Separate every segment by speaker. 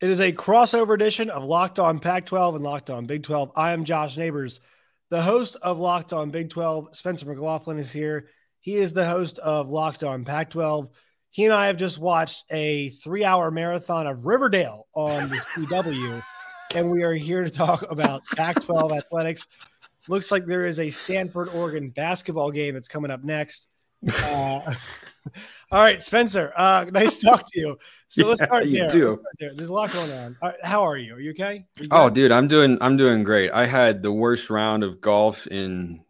Speaker 1: It is a crossover edition of Locked On Pac 12 and Locked On Big 12. I am Josh Neighbors, the host of Locked On Big 12. Spencer McLaughlin is here. He is the host of Locked On Pac 12. He and I have just watched a three hour marathon of Riverdale on the CW, and we are here to talk about Pac 12 athletics. Looks like there is a Stanford Oregon basketball game that's coming up next. Uh, all right, Spencer. Uh, nice to talk to you. So let's start
Speaker 2: you
Speaker 1: there.
Speaker 2: too.
Speaker 1: There. There's a lot going on. Right, how are you? Are you okay? Are you
Speaker 2: Oh, dude, I'm doing I'm doing great. I had the worst round of golf in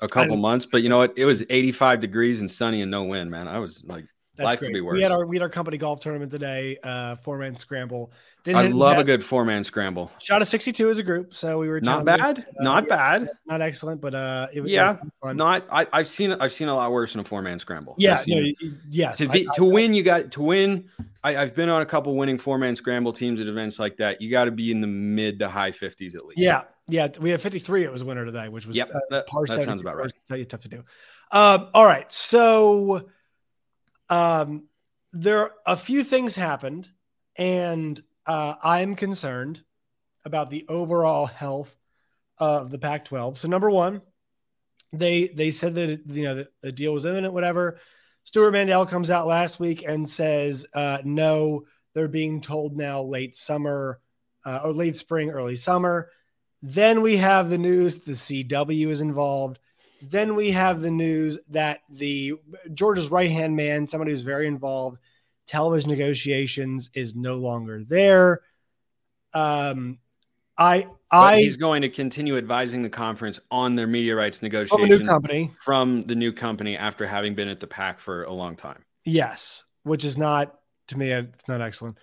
Speaker 2: a couple months, but you know what? It was 85 degrees and sunny and no wind, man. I was like,
Speaker 1: That's
Speaker 2: life could
Speaker 1: great. We had our we had our company golf tournament today. Uh, four man scramble. Didn't
Speaker 2: I love a good four man scramble.
Speaker 1: shot of 62 as a group. So we were
Speaker 2: Not bad, not
Speaker 1: yeah.
Speaker 2: bad.
Speaker 1: not excellent, but uh, it was
Speaker 2: Yeah,
Speaker 1: it.
Speaker 2: Not I, I've seen I've seen a lot worse in a four man scramble.
Speaker 1: yeah, no,
Speaker 2: it.
Speaker 1: yes.
Speaker 2: to be
Speaker 1: I-
Speaker 2: to win, you got to win. I, I've been on a couple winning four man scramble teams at events like that. You got to be in the mid to high 50s at least.
Speaker 1: yeah, yeah. We had 53. It was winner today, which was
Speaker 2: Yep,
Speaker 1: uh,
Speaker 2: that-
Speaker 1: par
Speaker 2: that
Speaker 1: 72
Speaker 2: sounds about right.
Speaker 1: Tell you tough to do. Um, all right, so um, there a few things happened, and uh, I'm concerned about the overall health of the Pac-12. So number one, they they said that you know the, the deal was imminent, whatever. Stewart Mandel comes out last week and says uh, no, they're being told now late summer uh, or late spring, early summer. Then we have the news the CW is involved. Then we have the news that the Georgia's right hand man, somebody who's very involved, television negotiations is no longer there. Um, I
Speaker 2: But
Speaker 1: I
Speaker 2: he's going to continue advising the conference on their media rights negotiations
Speaker 1: new company.
Speaker 2: from the new company after having been at the pack for a long time.
Speaker 1: Yes, which is not to me. It's not excellent.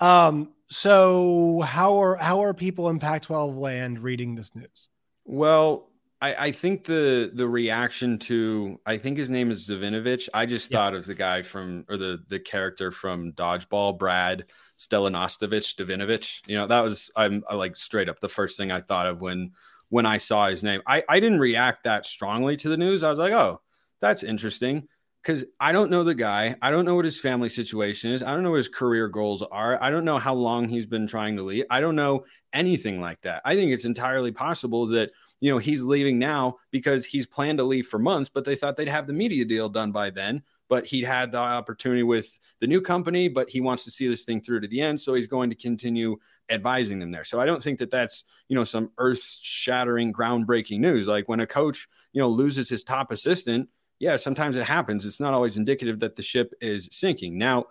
Speaker 1: Um, so how are how are people in Pac-12 land reading this news?
Speaker 2: Well, I, I think the the reaction to I think his name is Zaninovich. I just
Speaker 1: Yeah.
Speaker 2: thought of the guy from or the the character from Dodgeball, Brad Stelinostovich Davinovich. You know, that was I'm I like straight up the first thing I thought of when when I saw his name. I, I didn't react that strongly to the news. I was like, oh, that's interesting. Because I don't know the guy. I don't know what his family situation is. I don't know what his career goals are. I don't know how long he's been trying to lead. I don't know anything like that. I think it's entirely possible that you know he's leaving now because he's planned to leave for months but they thought they'd have the media deal done by then. But he had the opportunity with the new company but he wants to see this thing through to the end. So he's going to continue advising them there. So i don't think that that's you know some earth shattering groundbreaking news. Like when a coach you know loses his top assistant yeah sometimes it happens. It's not always indicative that the ship is sinking. Now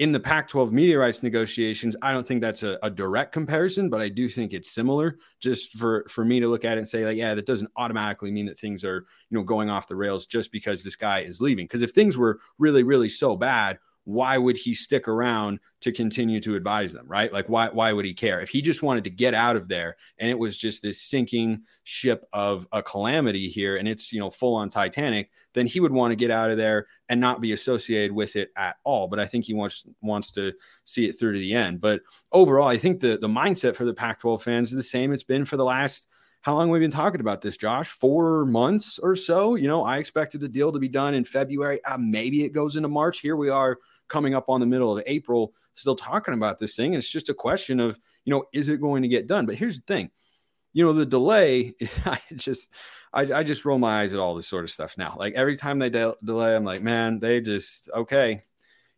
Speaker 2: in the Pac 12 media rights negotiations, I don't think that's a, a direct comparison, but I do think it's similar. Just for, for me to look at it and say, like, yeah, that doesn't automatically mean that things are, you know, going off the rails just because this guy is leaving. Because if things were really, really so bad, why would he stick around to continue to advise them, right? Like, why, why would he care? If he just wanted to get out of there and it was just this sinking ship of a calamity here and it's, you know, full on Titanic, then he would want to get out of there and not be associated with it at all. But I think he wants wants to see it through to the end. But overall, I think the the mindset for the Pac-12 fans is the same it's been for the last how long we've been talking about this, Josh? Four months or so. You know, I expected the deal to be done in February. Uh, maybe it goes into March. Here we are coming up on the middle of April, still talking about this thing. It's just a question of, you know, is it going to get done? But here's the thing, you know, the delay, I just, I, I just roll my eyes at all this sort of stuff now. Like every time they de- delay, I'm like, man, they just, okay,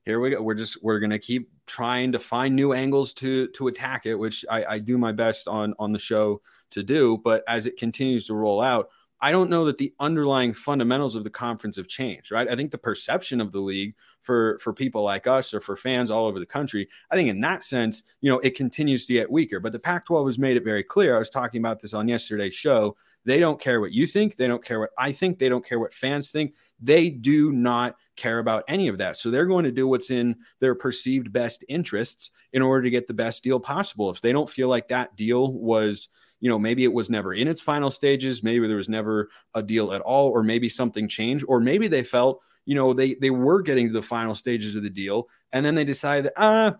Speaker 2: here we go. We're just, we're going to keep trying to find new angles to, to attack it, which I, I do my best on, on the show to do. But as it continues to roll out, I don't know that the underlying fundamentals of the conference have changed, right? I think the perception of the league for for people like us or for fans all over the country, I think in that sense, you know, it continues to get weaker. But the Pac-12 has made it very clear. I was talking about this on yesterday's show. They don't care what you think. They don't care what I think. They don't care what fans think. They do not care about any of that. So they're going to do what's in their perceived best interests in order to get the best deal possible. If they don't feel like that deal was you know, maybe it was never in its final stages, maybe there was never a deal at all, or maybe something changed, or maybe they felt, you know, they they were getting to the final stages of the deal, and then they decided, ah,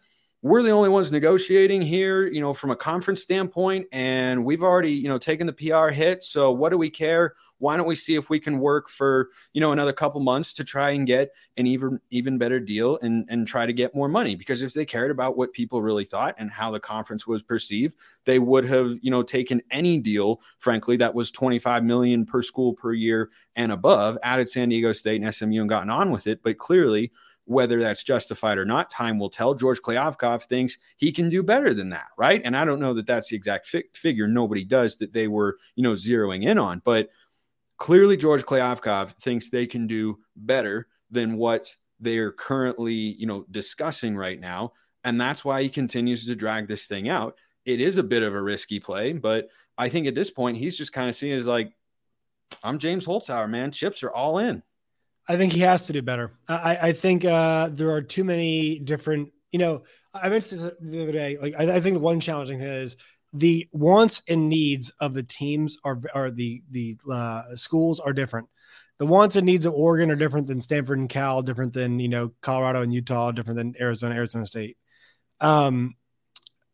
Speaker 2: we're the only ones negotiating here, you know, from a conference standpoint, and we've already, you know, taken the PR hit. So what do we care? Why don't we see if we can work for, you know, another couple months to try and get an even even better deal and and try to get more money? Because if they cared about what people really thought and how the conference was perceived, they would have, you know, taken any deal, frankly, that was 25 million per school per year and above, added San Diego State and SMU and gotten on with it. But clearly whether that's justified or not, time will tell. George Kliavkoff thinks he can do better than that, right? And I don't know that that's the exact fi- figure. Nobody does that they were, you know, zeroing in on. But clearly, George Kliavkoff thinks they can do better than what they're currently, you know, discussing right now. And that's why he continues to drag this thing out. It is a bit of a risky play, but I think at this point, he's just kind of seen as like, I'm James Holzhauer, man. Chips are all in.
Speaker 1: I think he has to do better. I, I think uh, there are too many different, you know, I mentioned this the other day. Like, I, I think the one challenging thing is the wants and needs of the teams are, are the, the uh, schools are different. The wants and needs of Oregon are different than Stanford and Cal, different than, you know, Colorado and Utah, different than Arizona, Arizona State. Um,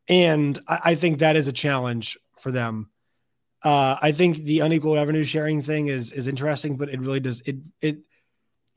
Speaker 1: and I, I think that is a challenge for them. Uh, I think the unequal revenue sharing thing is is interesting, but it really does it it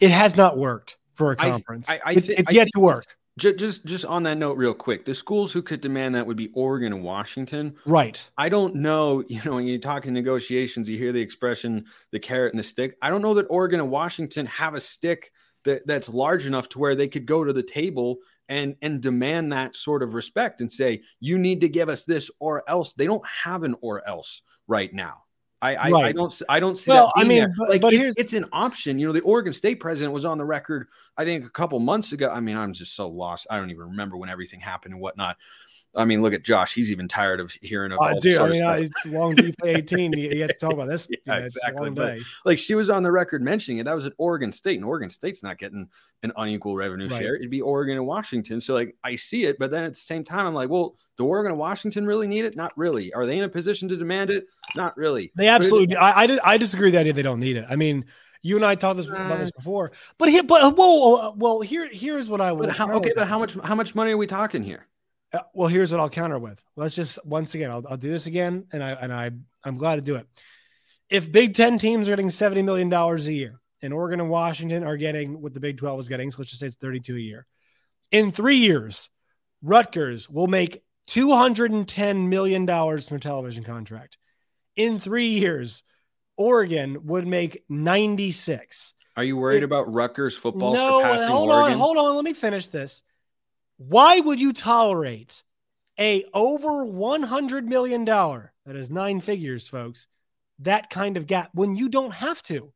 Speaker 1: it has not worked for a conference. I, I, I it's, th- it's yet to work.
Speaker 2: Just, just, just on that note, real quick, the schools who could demand that would be Oregon and Washington.
Speaker 1: Right.
Speaker 2: I don't know. You know, when you talk in negotiations, you hear the expression "the carrot and the stick." I don't know that Oregon and Washington have a stick that that's large enough to where they could go to the table and and demand that sort of respect and say, "You need to give us this or else." They don't have an or else right now. I, I, right. I, don't I don't see well. I mean, but, like but it's, it's an option. You know, the Oregon State president was on the record, I think, a couple months ago. I mean, I'm just so lost. I don't even remember when everything happened and whatnot. I mean, look at Josh. He's even tired of hearing of uh,
Speaker 1: dude, I mean, it's long play 18. You, you have to talk about this. yeah, yeah
Speaker 2: exactly. But, like she was on the record mentioning it. That was at Oregon State, and Oregon State's not getting an unequal revenue right. share. It'd be Oregon and Washington. So like I see it, but then at the same time, I'm like, well, do Oregon and Washington really need it? Not really. Are they in a position to demand it? Not really.
Speaker 1: They absolutely. I, I I disagree with the idea they don't need it. I mean. You and I talked this, about this uh. before, but here, but uh, whoa, uh, well, here, here's what I.
Speaker 2: But how, okay, but how much, how much money are we talking here?
Speaker 1: Uh, well, here's what I'll counter with. Let's just once again, I'll, I'll do this again, and I and I I'm glad to do it. If Big Ten teams are getting seventy million dollars a year, and Oregon and Washington are getting what the Big Twelve is getting, so let's just say it's thirty two a year. In three years, Rutgers will make two hundred and ten million dollars from a television contract. In three years, Oregon would make ninety six.
Speaker 2: Are you worried it, about Rutgers football
Speaker 1: no,
Speaker 2: surpassing
Speaker 1: hold
Speaker 2: Oregon?
Speaker 1: on, hold on. Let me finish this. Why would you tolerate a over 100 million dollar that is nine figures folks that kind of gap when you don't have to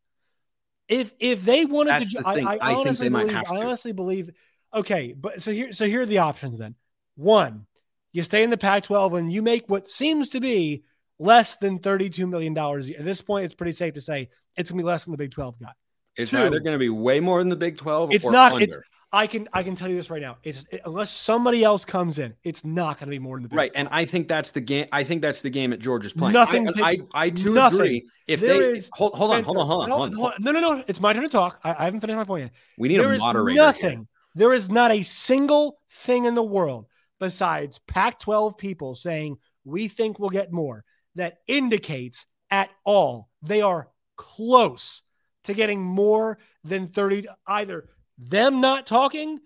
Speaker 1: if if they wanted
Speaker 2: That's
Speaker 1: to
Speaker 2: the I, I, I, honestly
Speaker 1: believe i honestly believe okay but so here so here are the options then one you stay in the pac 12 and you make what seems to be less than 32 million dollars at this point it's pretty safe to say it's going to be less than the big 12 got
Speaker 2: it's Two, either going to be way more than the Big Twelve.
Speaker 1: It's not. It's, I can I can tell you this right now. It's it, unless somebody else comes in, it's not going to be more than the Big
Speaker 2: right.
Speaker 1: 12.
Speaker 2: And I think that's the game. I think that's the game at Georgia's playing.
Speaker 1: Nothing.
Speaker 2: I, I, I, too
Speaker 1: nothing.
Speaker 2: agree. If there they is, hold, hold on, hold on, hold on, hold
Speaker 1: on, no, no, no, It's my turn to talk. I, I haven't finished my point yet.
Speaker 2: We need there a moderator.
Speaker 1: nothing.
Speaker 2: Here.
Speaker 1: There is not a single thing in the world besides Pac-12 people saying we think we'll get more that indicates at all they are close to getting more than 30 either them not talking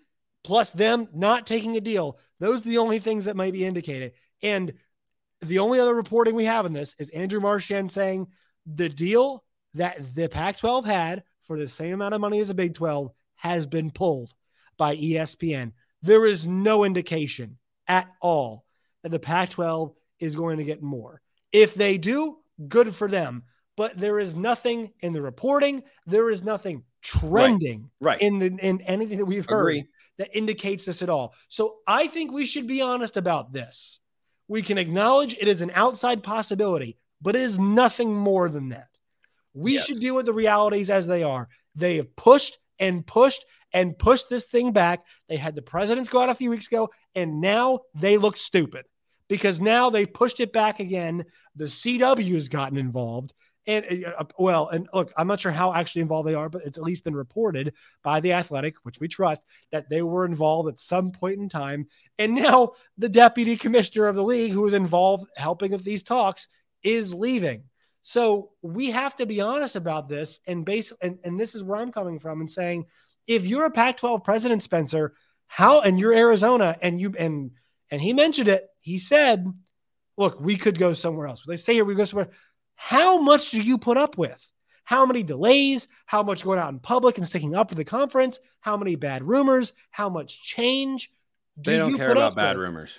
Speaker 1: plus them not taking a deal. Those are the only things that might be indicated. And the only other reporting we have in this is andrew marchand saying the deal that the pac 12 had for the same amount of money as the big 12 has been pulled by espn there is no indication at all that the pac 12 is going to get more if they do good for them but there is nothing in the reporting. There is nothing trending
Speaker 2: right, right.
Speaker 1: in the in anything that we've heard
Speaker 2: Agree.
Speaker 1: that indicates this at all. So I think we should be honest about this. We can acknowledge it is an outside possibility, but it is nothing more than that. We yes. should deal with the realities as they are. They have pushed and pushed and pushed this thing back. They had the presidents go out a few weeks ago, and now they look stupid because now they pushed it back again. The CW has gotten involved. And uh, well, and look, I'm not sure how actually involved they are, but it's at least been reported by the Athletic, which we trust, that they were involved at some point in time. And now the deputy commissioner of the league, who was involved helping with these talks, is leaving. So we have to be honest about this. And base and, and this is where I'm coming from and saying, if you're a Pac-12 president, Spencer, how and you're Arizona, and you and and he mentioned it, he said, look, we could go somewhere else. They say here we go somewhere. How much do you put up with? How many delays? How much going out in public and sticking up for the conference? How many bad rumors? How much change?
Speaker 2: Do they don't care about bad with? rumors.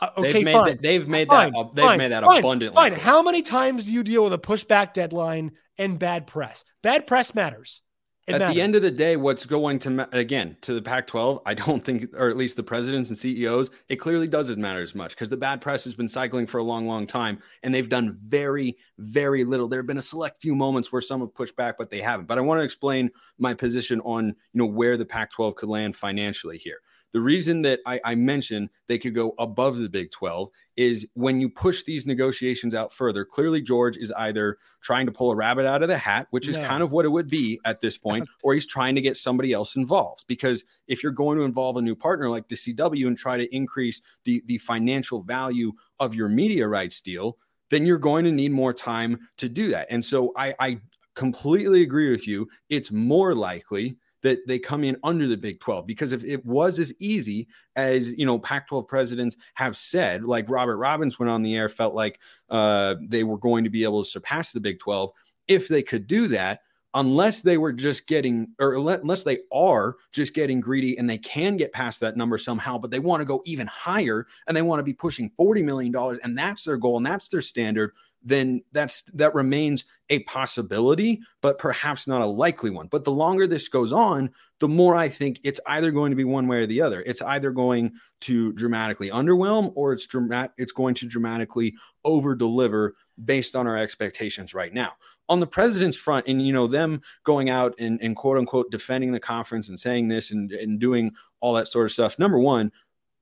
Speaker 1: Uh, okay,
Speaker 2: they've made
Speaker 1: fine.
Speaker 2: That, they've made fine, that. They've fine, made that fine, abundantly.
Speaker 1: Fine. How many times do you deal with a pushback deadline and bad press? Bad press matters.
Speaker 2: It At matters. the end of the day, what's going to again to the Pac-12? I don't think, or at least the presidents and CEOs, it clearly doesn't matter as much because the bad press has been cycling for a long, long time, and they've done very, very little. There have been a select few moments where some have pushed back, but they haven't. But I want to explain my position on you know where the Pac-12 could land financially here. The reason that I, I, mentioned they could go above the Big 12 is when you push these negotiations out further, clearly George is either trying to pull a rabbit out of the hat, which is no. kind of what it would be at this point, or he's trying to get somebody else involved. Because if you're going to involve a new partner like the CW and try to increase the, the financial value of your media rights deal, then you're going to need more time to do that. And so I, I completely agree with you. It's more likely that they come in under the Big 12 because if it was as easy as you know Pac-12 presidents have said, like Robert Robbins went on the air, felt like uh, they were going to be able to surpass the Big 12 if they could do that. Unless they were just getting, or unless they are just getting greedy and they can get past that number somehow, but they want to go even higher and they want to be pushing $40 million and that's their goal and that's their standard then that's that remains a possibility, but perhaps not a likely one. But the longer this goes on, the more I think it's either going to be one way or the other. It's either going to dramatically underwhelm or it's dramat- it's going to dramatically over deliver based on our expectations right now. On the president's front, and you know, them going out and, and quote unquote defending the conference and saying this and, and doing all that sort of stuff. Number one,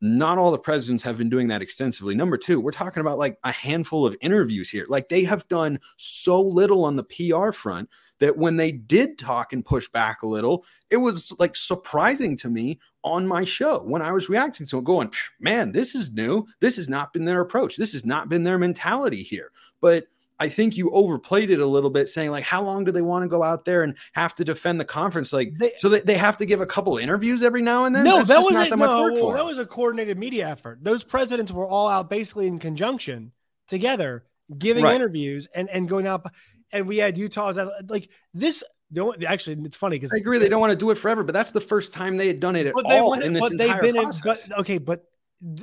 Speaker 2: not all the presidents have been doing that extensively. Number two, we're talking about like a handful of interviews here. Like they have done so little on the PR front that when they did talk and push back a little, it was like surprising to me on my show when I was reacting to it, going, man, this is new. This has not been their approach. This has not been their mentality here. But I think you overplayed it a little bit, saying like, how long do they want to go out there and have to defend the conference? Like, they, so they, they have to give a couple interviews every now and then.
Speaker 1: No, That's that was not a, that no, much work for. That was a coordinated media effort. Those presidents were all out basically in conjunction together, giving right. interviews and and going out. And we had Utah's like this. Only, actually, it's funny because
Speaker 2: I agree they don't want to do it forever, but that's the first time they had done it at all in this but entire been process.
Speaker 1: In, but, okay, but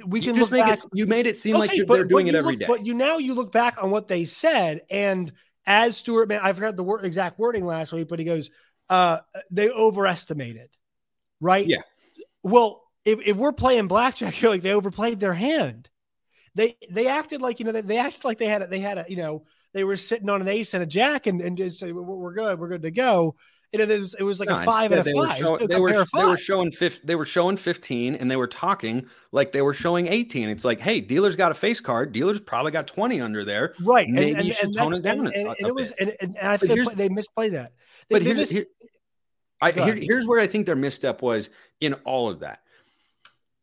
Speaker 1: we can
Speaker 2: just make back. it. You made it seem okay, like they're doing it every
Speaker 1: look,
Speaker 2: day.
Speaker 1: But you now you look back on what they said, and as Stewart, man, I forgot the word, exact wording last week, but he goes, uh, they overestimated, right?
Speaker 2: Yeah.
Speaker 1: Well, if, if we're playing blackjack, you're like they overplayed their hand. They they acted like you know they, they acted like they had a, they had a you know they were sitting on an ace and a jack and and just say we're good, we're good to go it, it, was, it was like no, a five and a
Speaker 2: they
Speaker 1: five.
Speaker 2: Were show, they, were, they were showing 50, they were showing 15 and they were talking like they were showing 18. It's like, hey, dealer's got a face card. Dealer's probably got 20 under there.
Speaker 1: Right.
Speaker 2: Maybe
Speaker 1: and, and,
Speaker 2: you should tone it down.
Speaker 1: And, and, and it was, and, and, I think they misplay that. They,
Speaker 2: but here's, mis- here, I, here, here's where I think their misstep was in all of that.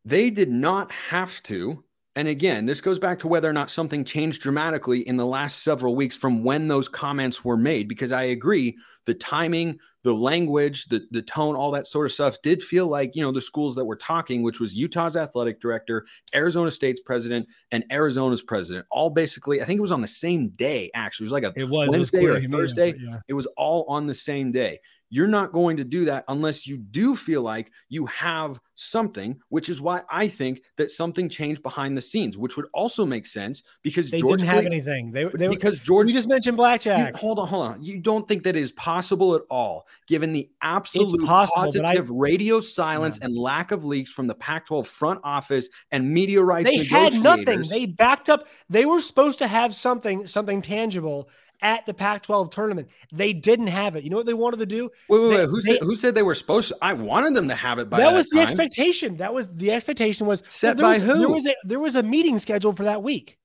Speaker 2: They did not have to and again, this goes back to whether or not something changed dramatically in the last several weeks from when those comments were made. Because I agree, the timing, the language, the, the tone, all that sort of stuff did feel like, you know, the schools that were talking, which was Utah's athletic director, Arizona State's president, and Arizona's president, all basically, I think it was on the same day, actually. It was like a
Speaker 1: it was,
Speaker 2: Wednesday
Speaker 1: it
Speaker 2: was or Thursday. Yeah. It was all on the same day. You're not going to do that unless you do feel like you have something, which is why I think that something changed behind the scenes, which would also make sense because
Speaker 1: they
Speaker 2: George
Speaker 1: didn't have anything. They, they
Speaker 2: because George.
Speaker 1: You just mentioned blackjack.
Speaker 2: You, hold on, hold on. You don't think that is possible at all, given the absolute possible, positive I, radio silence yeah. and lack of leaks from the Pac-12 front office and media rights.
Speaker 1: They had nothing. They backed up. They were supposed to have something, something tangible at the Pac-12 tournament. They didn't have it. You know what they wanted to do?
Speaker 2: Wait, wait,
Speaker 1: they,
Speaker 2: wait. Who, they, said, who said they were supposed to? I wanted them to have it by
Speaker 1: that, that was
Speaker 2: time.
Speaker 1: the expectation. That was the expectation was
Speaker 2: set by
Speaker 1: was,
Speaker 2: who?
Speaker 1: There was a there was a meeting scheduled for that week.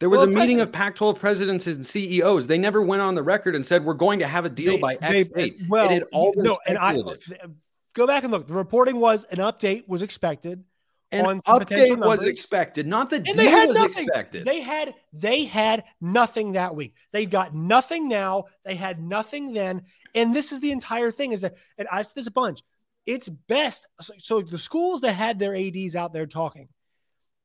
Speaker 2: There was
Speaker 1: Well,
Speaker 2: a meeting of Pac-12 presidents and CEOs. They never went on the record and said we're going to have a deal
Speaker 1: They-
Speaker 2: by X date.
Speaker 1: Well,
Speaker 2: it had all
Speaker 1: no, and I go back and look. The reporting was an update was expected.
Speaker 2: An
Speaker 1: on
Speaker 2: update was expected, not the
Speaker 1: And
Speaker 2: deal
Speaker 1: they had
Speaker 2: was
Speaker 1: nothing.
Speaker 2: expected.
Speaker 1: They had they had nothing that week. They got nothing now. They had nothing then. And this is the entire thing is that and I've said this a bunch. It's best. So, so the schools that had their ADs out there talking,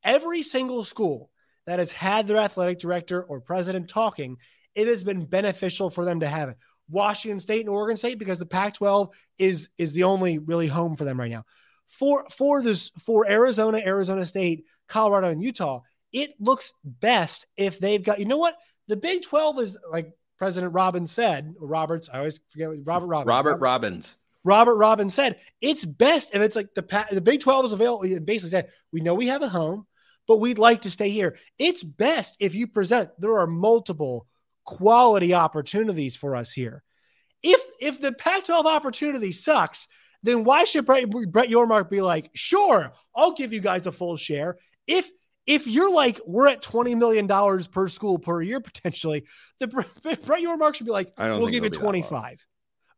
Speaker 1: every single school that has had their athletic director or president talking, it has been beneficial for them to have it. Washington State and Oregon State, because the Pac-12 is is the only really home for them right now. For for this for Arizona, Arizona State, Colorado, and Utah, it looks best if they've got. You know what? The Big 12 is like President Robbins said. Roberts, I always forget what Robert Robbins.
Speaker 2: Robert Robbins.
Speaker 1: Robert Robbins said it's best if it's like the the Big 12 is available. Basically said we know we have a home, but we'd like to stay here. It's best if you present. There are multiple quality opportunities for us here. If if the Pac-12 opportunity sucks, then why should Brett, Brett Yormark be like, sure, I'll give you guys a full share. If if you're like, we're at $20 million per school per year potentially, the Brett Yormark should be like, we'll give you
Speaker 2: it'll be that low.
Speaker 1: 25.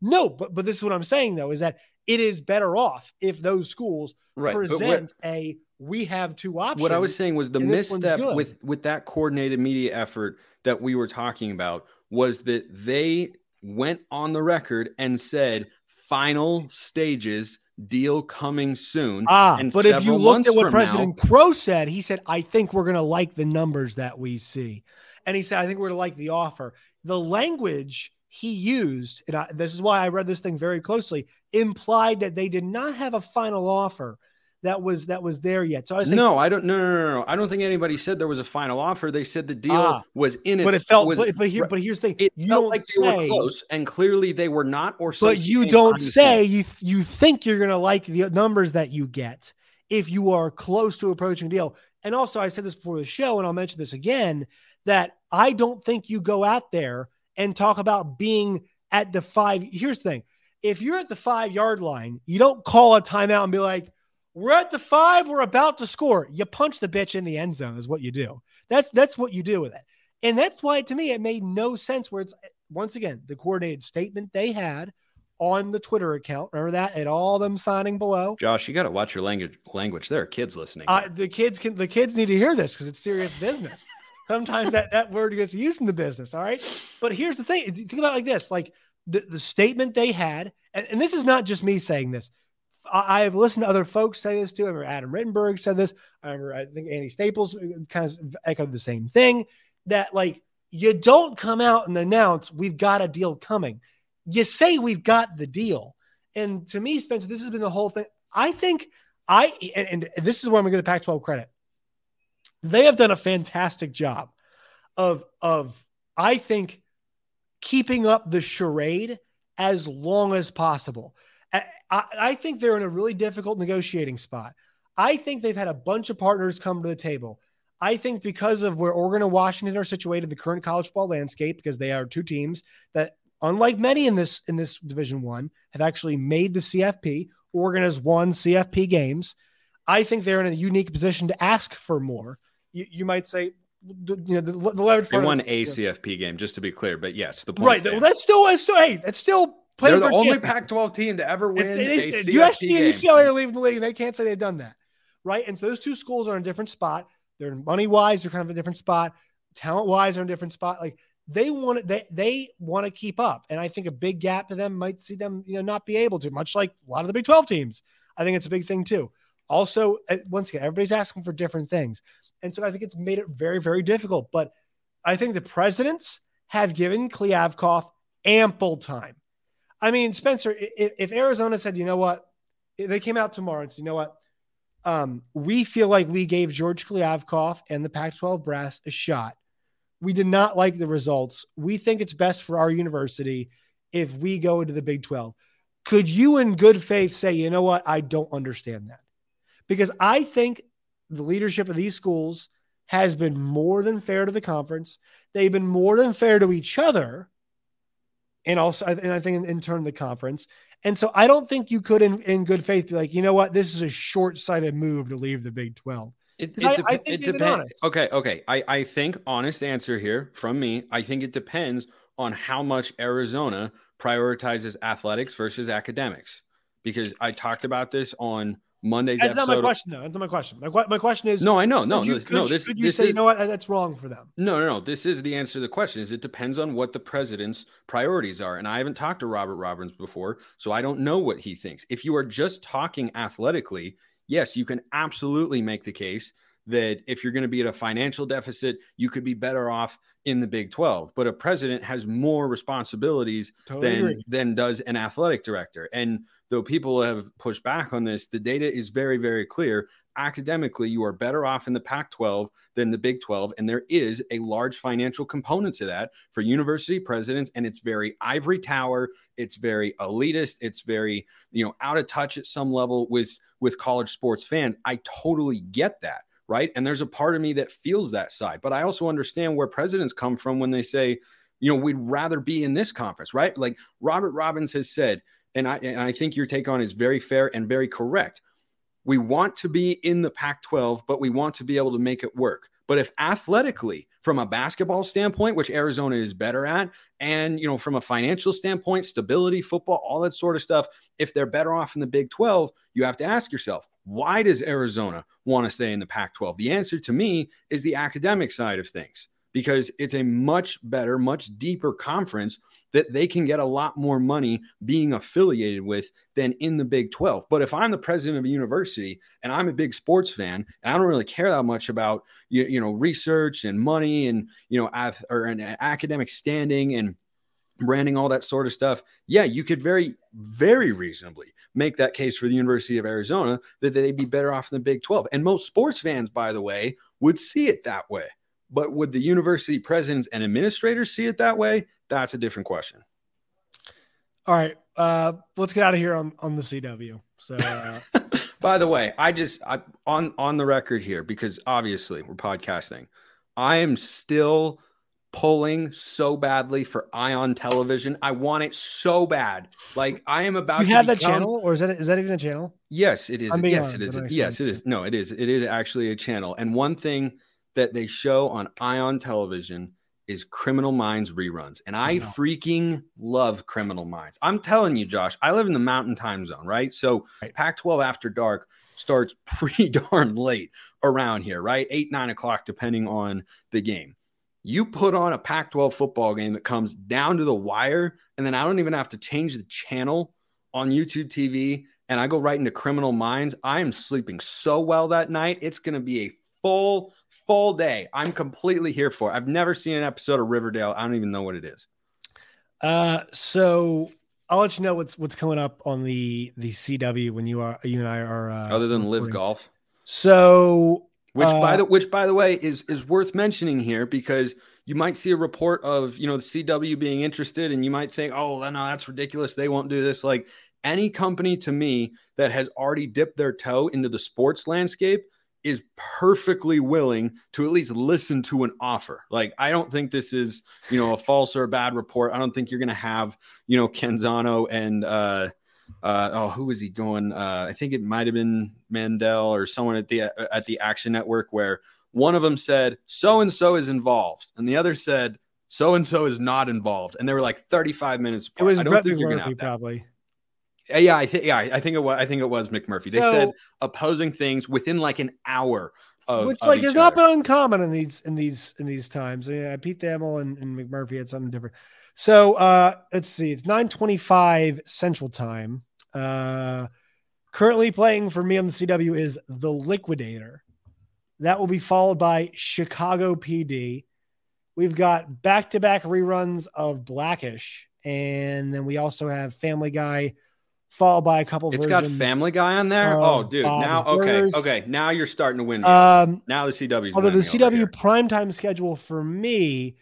Speaker 1: No, but but this is what I'm saying though, is that it is better off if those schools
Speaker 2: Right.
Speaker 1: present a we have two options.
Speaker 2: what I was saying was the
Speaker 1: and this one's
Speaker 2: misstep with with that coordinated media effort that we were talking about was that they went on the record and said final stages deal coming soon.
Speaker 1: Ah,
Speaker 2: and
Speaker 1: but if you looked at what
Speaker 2: from now-
Speaker 1: President Crow said, he said, I think we're going to like the numbers that we see. And he said, I think we're going to like the offer. The language he used, and I, this is why I read this thing very closely, implied that they did not have a final offer that was that was there yet. So I was
Speaker 2: no, I don't. No, no, no, no. I don't think anybody said there was a final offer. They said the deal
Speaker 1: Ah,
Speaker 2: was in its.
Speaker 1: but it felt,
Speaker 2: was,
Speaker 1: but, but here, but here's the thing:
Speaker 2: it
Speaker 1: you
Speaker 2: felt
Speaker 1: don't
Speaker 2: like they were
Speaker 1: say,
Speaker 2: close, and clearly they were not. Or
Speaker 1: but you don't say you you think you're going to like the numbers that you get if you are close to approaching a deal. And also, I said this before the show, and I'll mention this again: that I don't think you go out there and talk about being at the five. Here's the thing: if you're at the five yard line, you don't call a timeout and be like, "We're at the five, we're about to score." You punch the bitch in the end zone is what you do. That's that's what you do with it, and that's why to me it made no sense. Where it's once again the coordinated statement they had on the Twitter account. Remember that and all them signing below.
Speaker 2: Josh, you got to watch your language. Language. There are kids listening.
Speaker 1: Uh, the kids can the kids need to hear this because it's serious business. Sometimes that, that word gets used in the business. All right. But here's the thing. Think about it like this, like the, the statement they had, and, and this is not just me saying this. I, have listened to other folks say this too. I remember Adam Rittenberg said this. I remember I think Andy Staples uh, kind of echoed the same thing that like you don't come out and announce we've got a deal coming. You say we've got the deal. And to me, Spencer, this has been the whole thing. I think I and, and this is where I'm going to give the Pac-12 credit. They have done a fantastic job of of I think keeping up the charade as long as possible. I, think they're in a really difficult negotiating spot. I think they've had a bunch of partners come to the table. I think because of where Oregon and Washington are situated, the current college ball landscape, because they are two teams that, unlike many in this in this Division One, have actually made the CFP. Oregon has won CFP games. I think they're in a unique position to ask for more. You, you might say, you know, the, the leverage
Speaker 2: they won a CFP game, just to be clear. But yes, the
Speaker 1: right.
Speaker 2: point
Speaker 1: Well, that's still that's still hey, that's still
Speaker 2: They're the
Speaker 1: for
Speaker 2: only Pac-12 team to ever win
Speaker 1: If
Speaker 2: a
Speaker 1: they-
Speaker 2: CFP
Speaker 1: USC and. UCLA are leaving the league, and they can't say they've done that, right? And so those two schools are in a different spot. They're money wise, they're kind of a different spot. Talent wise, they're in a different spot. Like they want it, they they want to keep up, and I think a big gap to them might see them, you know, not be able to. Much like a lot of the Big Twelve teams, I think it's a big thing too. Also, uh, once again, everybody's asking for different things, and so I think it's made it very, very difficult. But I think the presidents have given Kliavkoff ample time. I mean, Spencer, if, if Arizona said, you know what, they came out tomorrow and said, you know what, um, we feel like we gave George Kliavkoff and the Pac 12 brass a shot. We did not like the results. We think it's best for our university if we go into the Big 12. Could you, in good faith, say, you know what, I don't understand that? Because I think the leadership of these schools has been more than fair to the conference. They've been more than fair to each other and also and I think in, in turn the conference. And so I don't think you could in, in good faith be like, you know what, this is a short-sighted move to leave the Big 12.
Speaker 2: It, it,
Speaker 1: I- I
Speaker 2: it depends. Okay, okay. I, I think honest answer here from me. I think it depends on how much Arizona prioritizes athletics versus academics. Because I talked about this on Monday's
Speaker 1: That's not my question, though. That's not my question. My, my question is
Speaker 2: No, I know. No,
Speaker 1: you,
Speaker 2: this,
Speaker 1: could
Speaker 2: no. This,
Speaker 1: could you
Speaker 2: this
Speaker 1: say,
Speaker 2: is
Speaker 1: you know what, that's wrong for them?
Speaker 2: no, no, no. This is the answer to the question. Is it depends on what the president's priorities are. And I haven't talked to Robert Robbins before, so I don't know what he thinks. If you are just talking athletically, yes, you can absolutely make the case that if you're going to be at a financial deficit, you could be better off in the Big 12. But a president has more responsibilities
Speaker 1: Totally
Speaker 2: than
Speaker 1: agree.
Speaker 2: than does an athletic director. And though people have pushed back on this, the data is very, very clear. Academically, you are better off in the Pac 12 than the Big 12. And there is a large financial component to that for university presidents. And it's very ivory tower. It's very elitist. It's very, you know, out of touch at some level with with college sports fans. I totally get that. Right. And there's a part of me that feels that side. But I also understand where presidents come from when they say, you know, we'd rather be in this conference, right? Like Robert Robbins has said, and I and I think your take on it is very fair and very correct. We want to be in the Pac 12, but we want to be able to make it work. But if athletically, from a basketball standpoint, which Arizona is better at, and you know, from a financial standpoint, stability, football, all that sort of stuff, if they're better off in the Big 12, you have to ask yourself, why does Arizona want to stay in the Pac 12? The answer to me is the academic side of things because it's a much better, much deeper conference that they can get a lot more money being affiliated with than in the Big 12. But if I'm the president of a university and I'm a big sports fan and I don't really care that much about you, you know research and money and you know or an academic standing and branding all that sort of stuff, yeah, you could very very reasonably make that case for the University of Arizona that they'd be better off in the Big 12. And most sports fans by the way would see it that way. But would the university presidents and administrators see it that way? That's a different question.
Speaker 1: All right. Uh, let's get out of here on, on the CW. So, uh,
Speaker 2: By the way, I just I, on on the record here because obviously we're podcasting. I am still pulling so badly for Ion Television. I want it so bad. Like I am about
Speaker 1: you
Speaker 2: to
Speaker 1: have that channel, or is that is that even a channel?
Speaker 2: Yes, it is. Yes, it
Speaker 1: honest,
Speaker 2: is. Yes, it is. No, it is. It is actually a channel. And one thing that they show on Ion Television is Criminal Minds reruns. And I
Speaker 1: know.
Speaker 2: freaking love Criminal Minds. I'm telling you, Josh, I live in the mountain time zone, right? So
Speaker 1: Right.
Speaker 2: Pac 12 after dark starts pretty darn late around here, right? Eight, nine o'clock, depending on the game. You put on a Pac 12 football game that comes down to the wire, and then I don't even have to change the channel on YouTube TV, and I go right into Criminal Minds. I am sleeping so well that night. It's going to be a full, full day. I'm completely here for it. I've never seen an episode of Riverdale. I don't even know what it is.
Speaker 1: Uh, so I'll let you know what's what's coming up on the the CW when you are you and I are uh,
Speaker 2: other than live golf.
Speaker 1: So
Speaker 2: Which by
Speaker 1: Uh,
Speaker 2: the which by the way is is worth mentioning here because you might see a report of you know the CW being interested and you might think oh no that's ridiculous they won't do this like any company to me that has already dipped their toe into the sports landscape is perfectly willing to at least listen to an offer. Like I don't think this is, you know, a false or a bad report. I don't think you're going to have, you know, Canzano and uh uh oh who was he going uh I think it might have been Mandel or someone at the at the Action Network where one of them said so and so is involved and the other said so and so is not involved and they were like 35 minutes
Speaker 1: it was
Speaker 2: I don't think you're going to have that.
Speaker 1: probably.
Speaker 2: Uh, Yeah, I think yeah, I think it was I think it was McMurphy. They
Speaker 1: So-
Speaker 2: said opposing things within like an hour of
Speaker 1: which
Speaker 2: of
Speaker 1: like
Speaker 2: each
Speaker 1: has not
Speaker 2: other.
Speaker 1: been uncommon in these in these in these times. Yeah, Pete Thamel and, and McMurphy had something different. So uh let's see, it's 925 central time. Uh currently playing for me on the CW is The Liquidator. That will be followed by Chicago PD. We've got back-to-back reruns of Blackish, and then we also have Family Guy, followed by a couple.
Speaker 2: It's got. Family Guy on there. oh, dude.
Speaker 1: Bob's
Speaker 2: now okay,
Speaker 1: Burgers.
Speaker 2: okay. Now you're starting to win. Me.
Speaker 1: Um,
Speaker 2: now the CW.
Speaker 1: Although the CW primetime schedule for me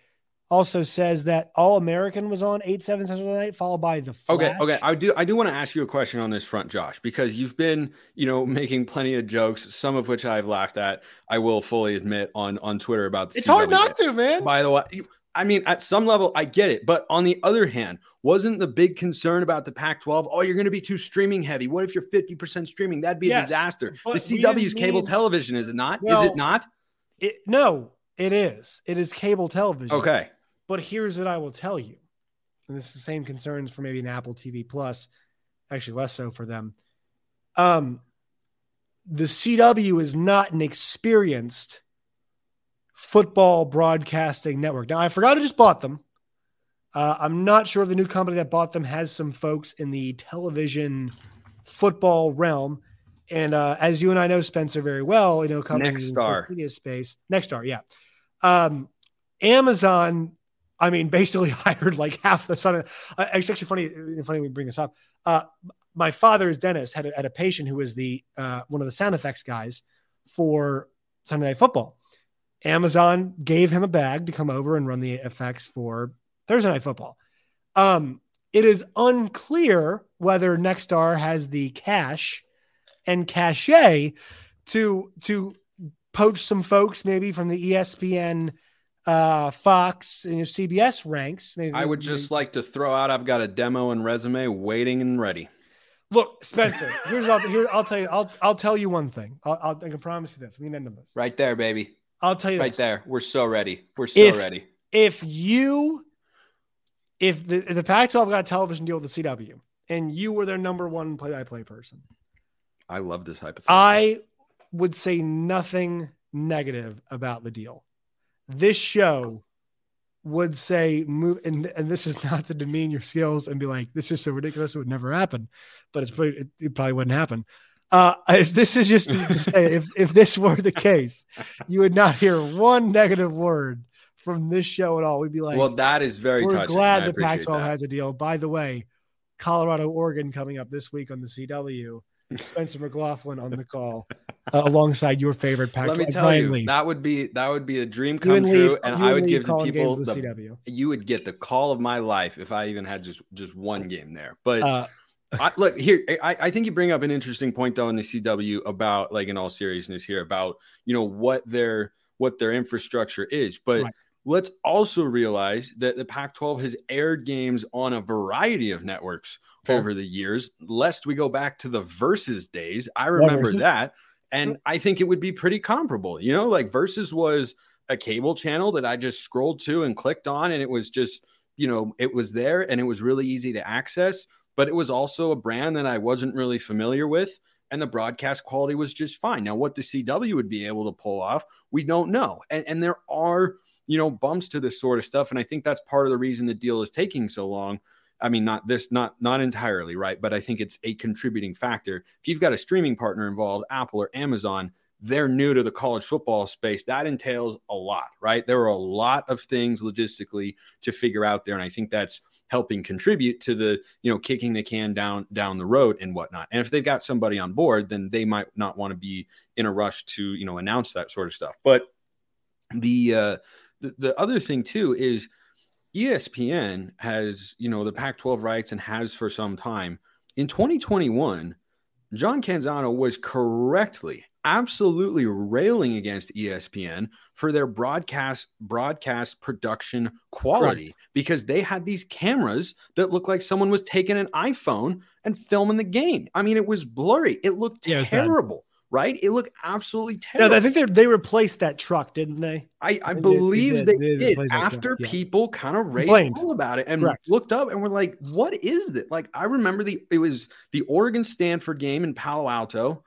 Speaker 1: also says that All American was on 8 7 Central tonight, followed by the
Speaker 2: Okay,
Speaker 1: Flash.
Speaker 2: okay. I do I do want to ask you a question on this front, Josh, because you've been, you know, making plenty of jokes, some of which I've laughed at. I will fully admit on on Twitter about the
Speaker 1: It's hard
Speaker 2: CW.
Speaker 1: not to, man.
Speaker 2: By the way, you- I mean, at some level, I get it. But on the other hand, wasn't the big concern about the Pac 12? Oh, you're going to be too streaming heavy. What if you're 50% streaming? That'd be a
Speaker 1: Yes,
Speaker 2: disaster. The
Speaker 1: but we
Speaker 2: CW is cable
Speaker 1: mean-
Speaker 2: television, is it not? is it not?
Speaker 1: It, no, it is. It is cable television.
Speaker 2: Okay.
Speaker 1: But here's what I will tell you. And this is the same concerns for maybe an Apple TV Plus, actually less so for them. Um, the CW is not an experienced football broadcasting network. Now, I forgot I just bought them. Uh, I'm not sure if the new company that bought them has some folks in the television football realm. And uh, as you and I know, Spencer, very well, you know, coming in the
Speaker 2: Nexstar.
Speaker 1: media space, Nexstar, yeah. Um, Amazon, I mean, basically hired like half the son. Of, uh, it's actually funny. Funny we bring this up. Uh, my father's dentist had a, had a patient who was the uh, one of the sound effects guys for Sunday Night Football. Amazon gave him a bag to come over and run the effects for Thursday Night Football. Um, it is unclear whether Nexstar has the cash and cachet to to poach some folks maybe from the ESPN, uh, Fox, and CBS ranks. Maybe
Speaker 2: I would just like to throw out I've got a demo and resume waiting and ready.
Speaker 1: look, Spencer. Here's I'll, here, I'll tell you. I'll I'll tell you one thing. I'll, I'll I can promise you this. We can end on this.
Speaker 2: Right there, baby.
Speaker 1: I'll tell you
Speaker 2: Right
Speaker 1: this.
Speaker 2: there. We're so ready. We're so
Speaker 1: If-
Speaker 2: ready.
Speaker 1: if you if the if the Pac-12 got a television deal with the CW and you were their number one play-by-play person,
Speaker 2: I love this hypothetical.
Speaker 1: I would say nothing negative about the deal. This show would say move and, and this is not to demean your skills and be like this is so ridiculous it would never happen but it's pretty it, it probably wouldn't happen uh as- this is just to, say if if this were the case you would not hear one negative word from this show at all we'd be like
Speaker 2: well, that is very
Speaker 1: we're
Speaker 2: touching.
Speaker 1: glad the Pac-12 has a deal. By the way, Colorado, Oregon coming up this week on the CW. Spencer McLaughlin on the call uh, alongside your favorite Pac-12.
Speaker 2: Let me tell
Speaker 1: Brian
Speaker 2: you,
Speaker 1: Leaf.
Speaker 2: that would be that would be a dream come true,
Speaker 1: Leaf-
Speaker 2: and I would
Speaker 1: Leaf
Speaker 2: give the people the,
Speaker 1: the CW.
Speaker 2: you would get the call of my life if I even had just just one game there. But
Speaker 1: Uh,
Speaker 2: I, look here, I, I think you bring up an interesting point though in the CW about like in all seriousness here about you know what their what their infrastructure is, but.
Speaker 1: Right.
Speaker 2: Let's also realize that the Pac 12 has aired games on a variety of networks
Speaker 1: Fair.
Speaker 2: over the years, lest we go back to the versus days. I remember that. And I think it would be pretty comparable. You know, like versus was a cable channel that I just scrolled to and clicked on, and it was just, you know, it was there and it was really easy to access. But it was also a brand that I wasn't really familiar with. And the broadcast quality was just fine. Now, what the CW would be able to pull off, we don't know. And, and there are, you know, bumps to this sort of stuff. And I think that's part of the reason the deal is taking so long. I mean, not this, not not entirely, right? But I think it's a contributing factor. If you've got a streaming partner involved, Apple or Amazon, they're new to the college football space. That entails a lot, right? There are a lot of things logistically to figure out there, and I think that's helping contribute to the you know kicking the can down down the road and whatnot. And if they've got somebody on board, then they might not want to be in a rush to you know announce that sort of stuff. But the uh, the, the other thing too is ESPN has you know the Pac-12 rights and has for some time. In 2021, John Canzano was correctly, absolutely railing against ESPN for their broadcast broadcast production quality because they had these cameras that looked like someone was taking an iPhone and filming the game. I mean, it was blurry. It looked
Speaker 1: Yeah, it
Speaker 2: terrible, right? It looked absolutely
Speaker 1: no,
Speaker 2: terrible.
Speaker 1: I think they they replaced that truck, didn't they?
Speaker 2: I, I
Speaker 1: They did- they
Speaker 2: believe
Speaker 1: did-
Speaker 2: they
Speaker 1: did
Speaker 2: did after
Speaker 1: truck,
Speaker 2: people kind of raised hell about it and
Speaker 1: Correct.
Speaker 2: looked up and were like, "What is that?" Like I remember the it was the Oregon Stanford game in Palo Alto,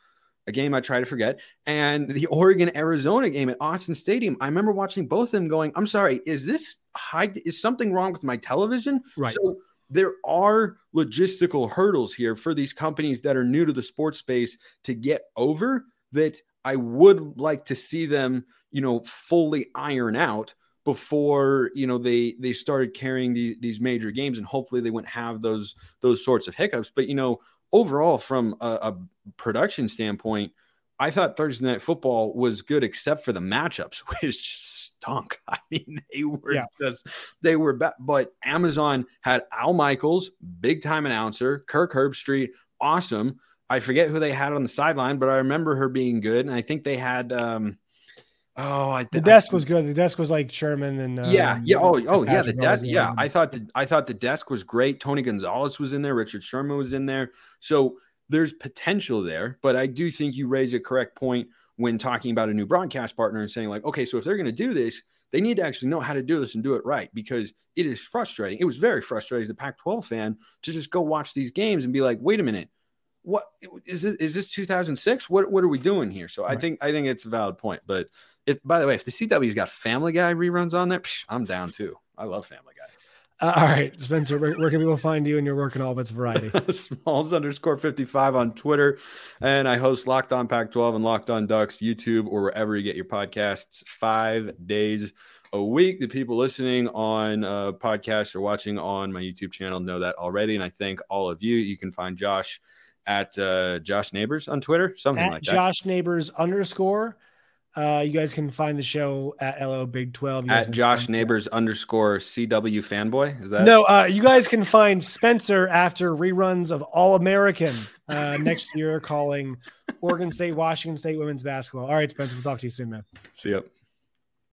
Speaker 2: a game I try to forget, and the Oregon Arizona game at Autzen Stadium. I remember watching both of them, going, "I'm sorry, is this high? Is something wrong with my television?"
Speaker 1: Right.
Speaker 2: So there are logistical hurdles here for these companies that are new to the sports space to get over that I would like to see them, you know, fully iron out before, you know, they they started carrying these these major games and hopefully they wouldn't have those those sorts of hiccups. But you know, overall from a, a production standpoint, I thought Thursday night football was good except for the matchups, which stunk. I mean, they were
Speaker 1: Yeah.
Speaker 2: just they were bad. But Amazon had Al Michaels, big time announcer, Kirk Herbstreit, awesome. I forget who they had on the sideline, but I remember her being good. And I think they had um Oh, I
Speaker 1: the desk was good. The desk was like Sherman and uh,
Speaker 2: yeah, yeah. Oh, oh, yeah. The desk. Yeah,
Speaker 1: yeah.
Speaker 2: I thought the I thought the desk was great. Tony Gonzalez was in there. Richard Sherman was in there. So there's potential there, but I do think you raise a correct point when talking about a new broadcast partner and saying like, okay, so if they're going to do this, they need to actually know how to do this and do it right because it is frustrating. It was very frustrating as a Pac-12 fan to just go watch these games and be like, wait a minute, what is this? Is this 2006? What what are we doing here? So I think I think it's a valid point. But if by the way, if the CW's got Family Guy reruns on there, psh, I'm down too. I love Family Guy.
Speaker 1: Uh, all right, Spencer, where, where can people find you and your work in all of its variety?
Speaker 2: Smalls underscore 55 on Twitter. And I host Locked On Pac 12 and Locked On Ducks, YouTube, or wherever you get your podcasts five days a week. The people listening on uh, podcasts or watching on my YouTube channel know that already. And I thank all of you. You can find Josh at uh, Josh Neighbors on Twitter, something
Speaker 1: at
Speaker 2: like that.
Speaker 1: Josh Neighbors underscore. Uh, you guys can find the show at LO Big 12. You
Speaker 2: At Josh Neighbors underscore CW fanboy. Is that
Speaker 1: No, uh, you guys can find Spencer after reruns of All American uh, next year, calling Oregon State, Washington State women's basketball. All right, Spencer, we'll talk to you soon, man.
Speaker 2: See ya.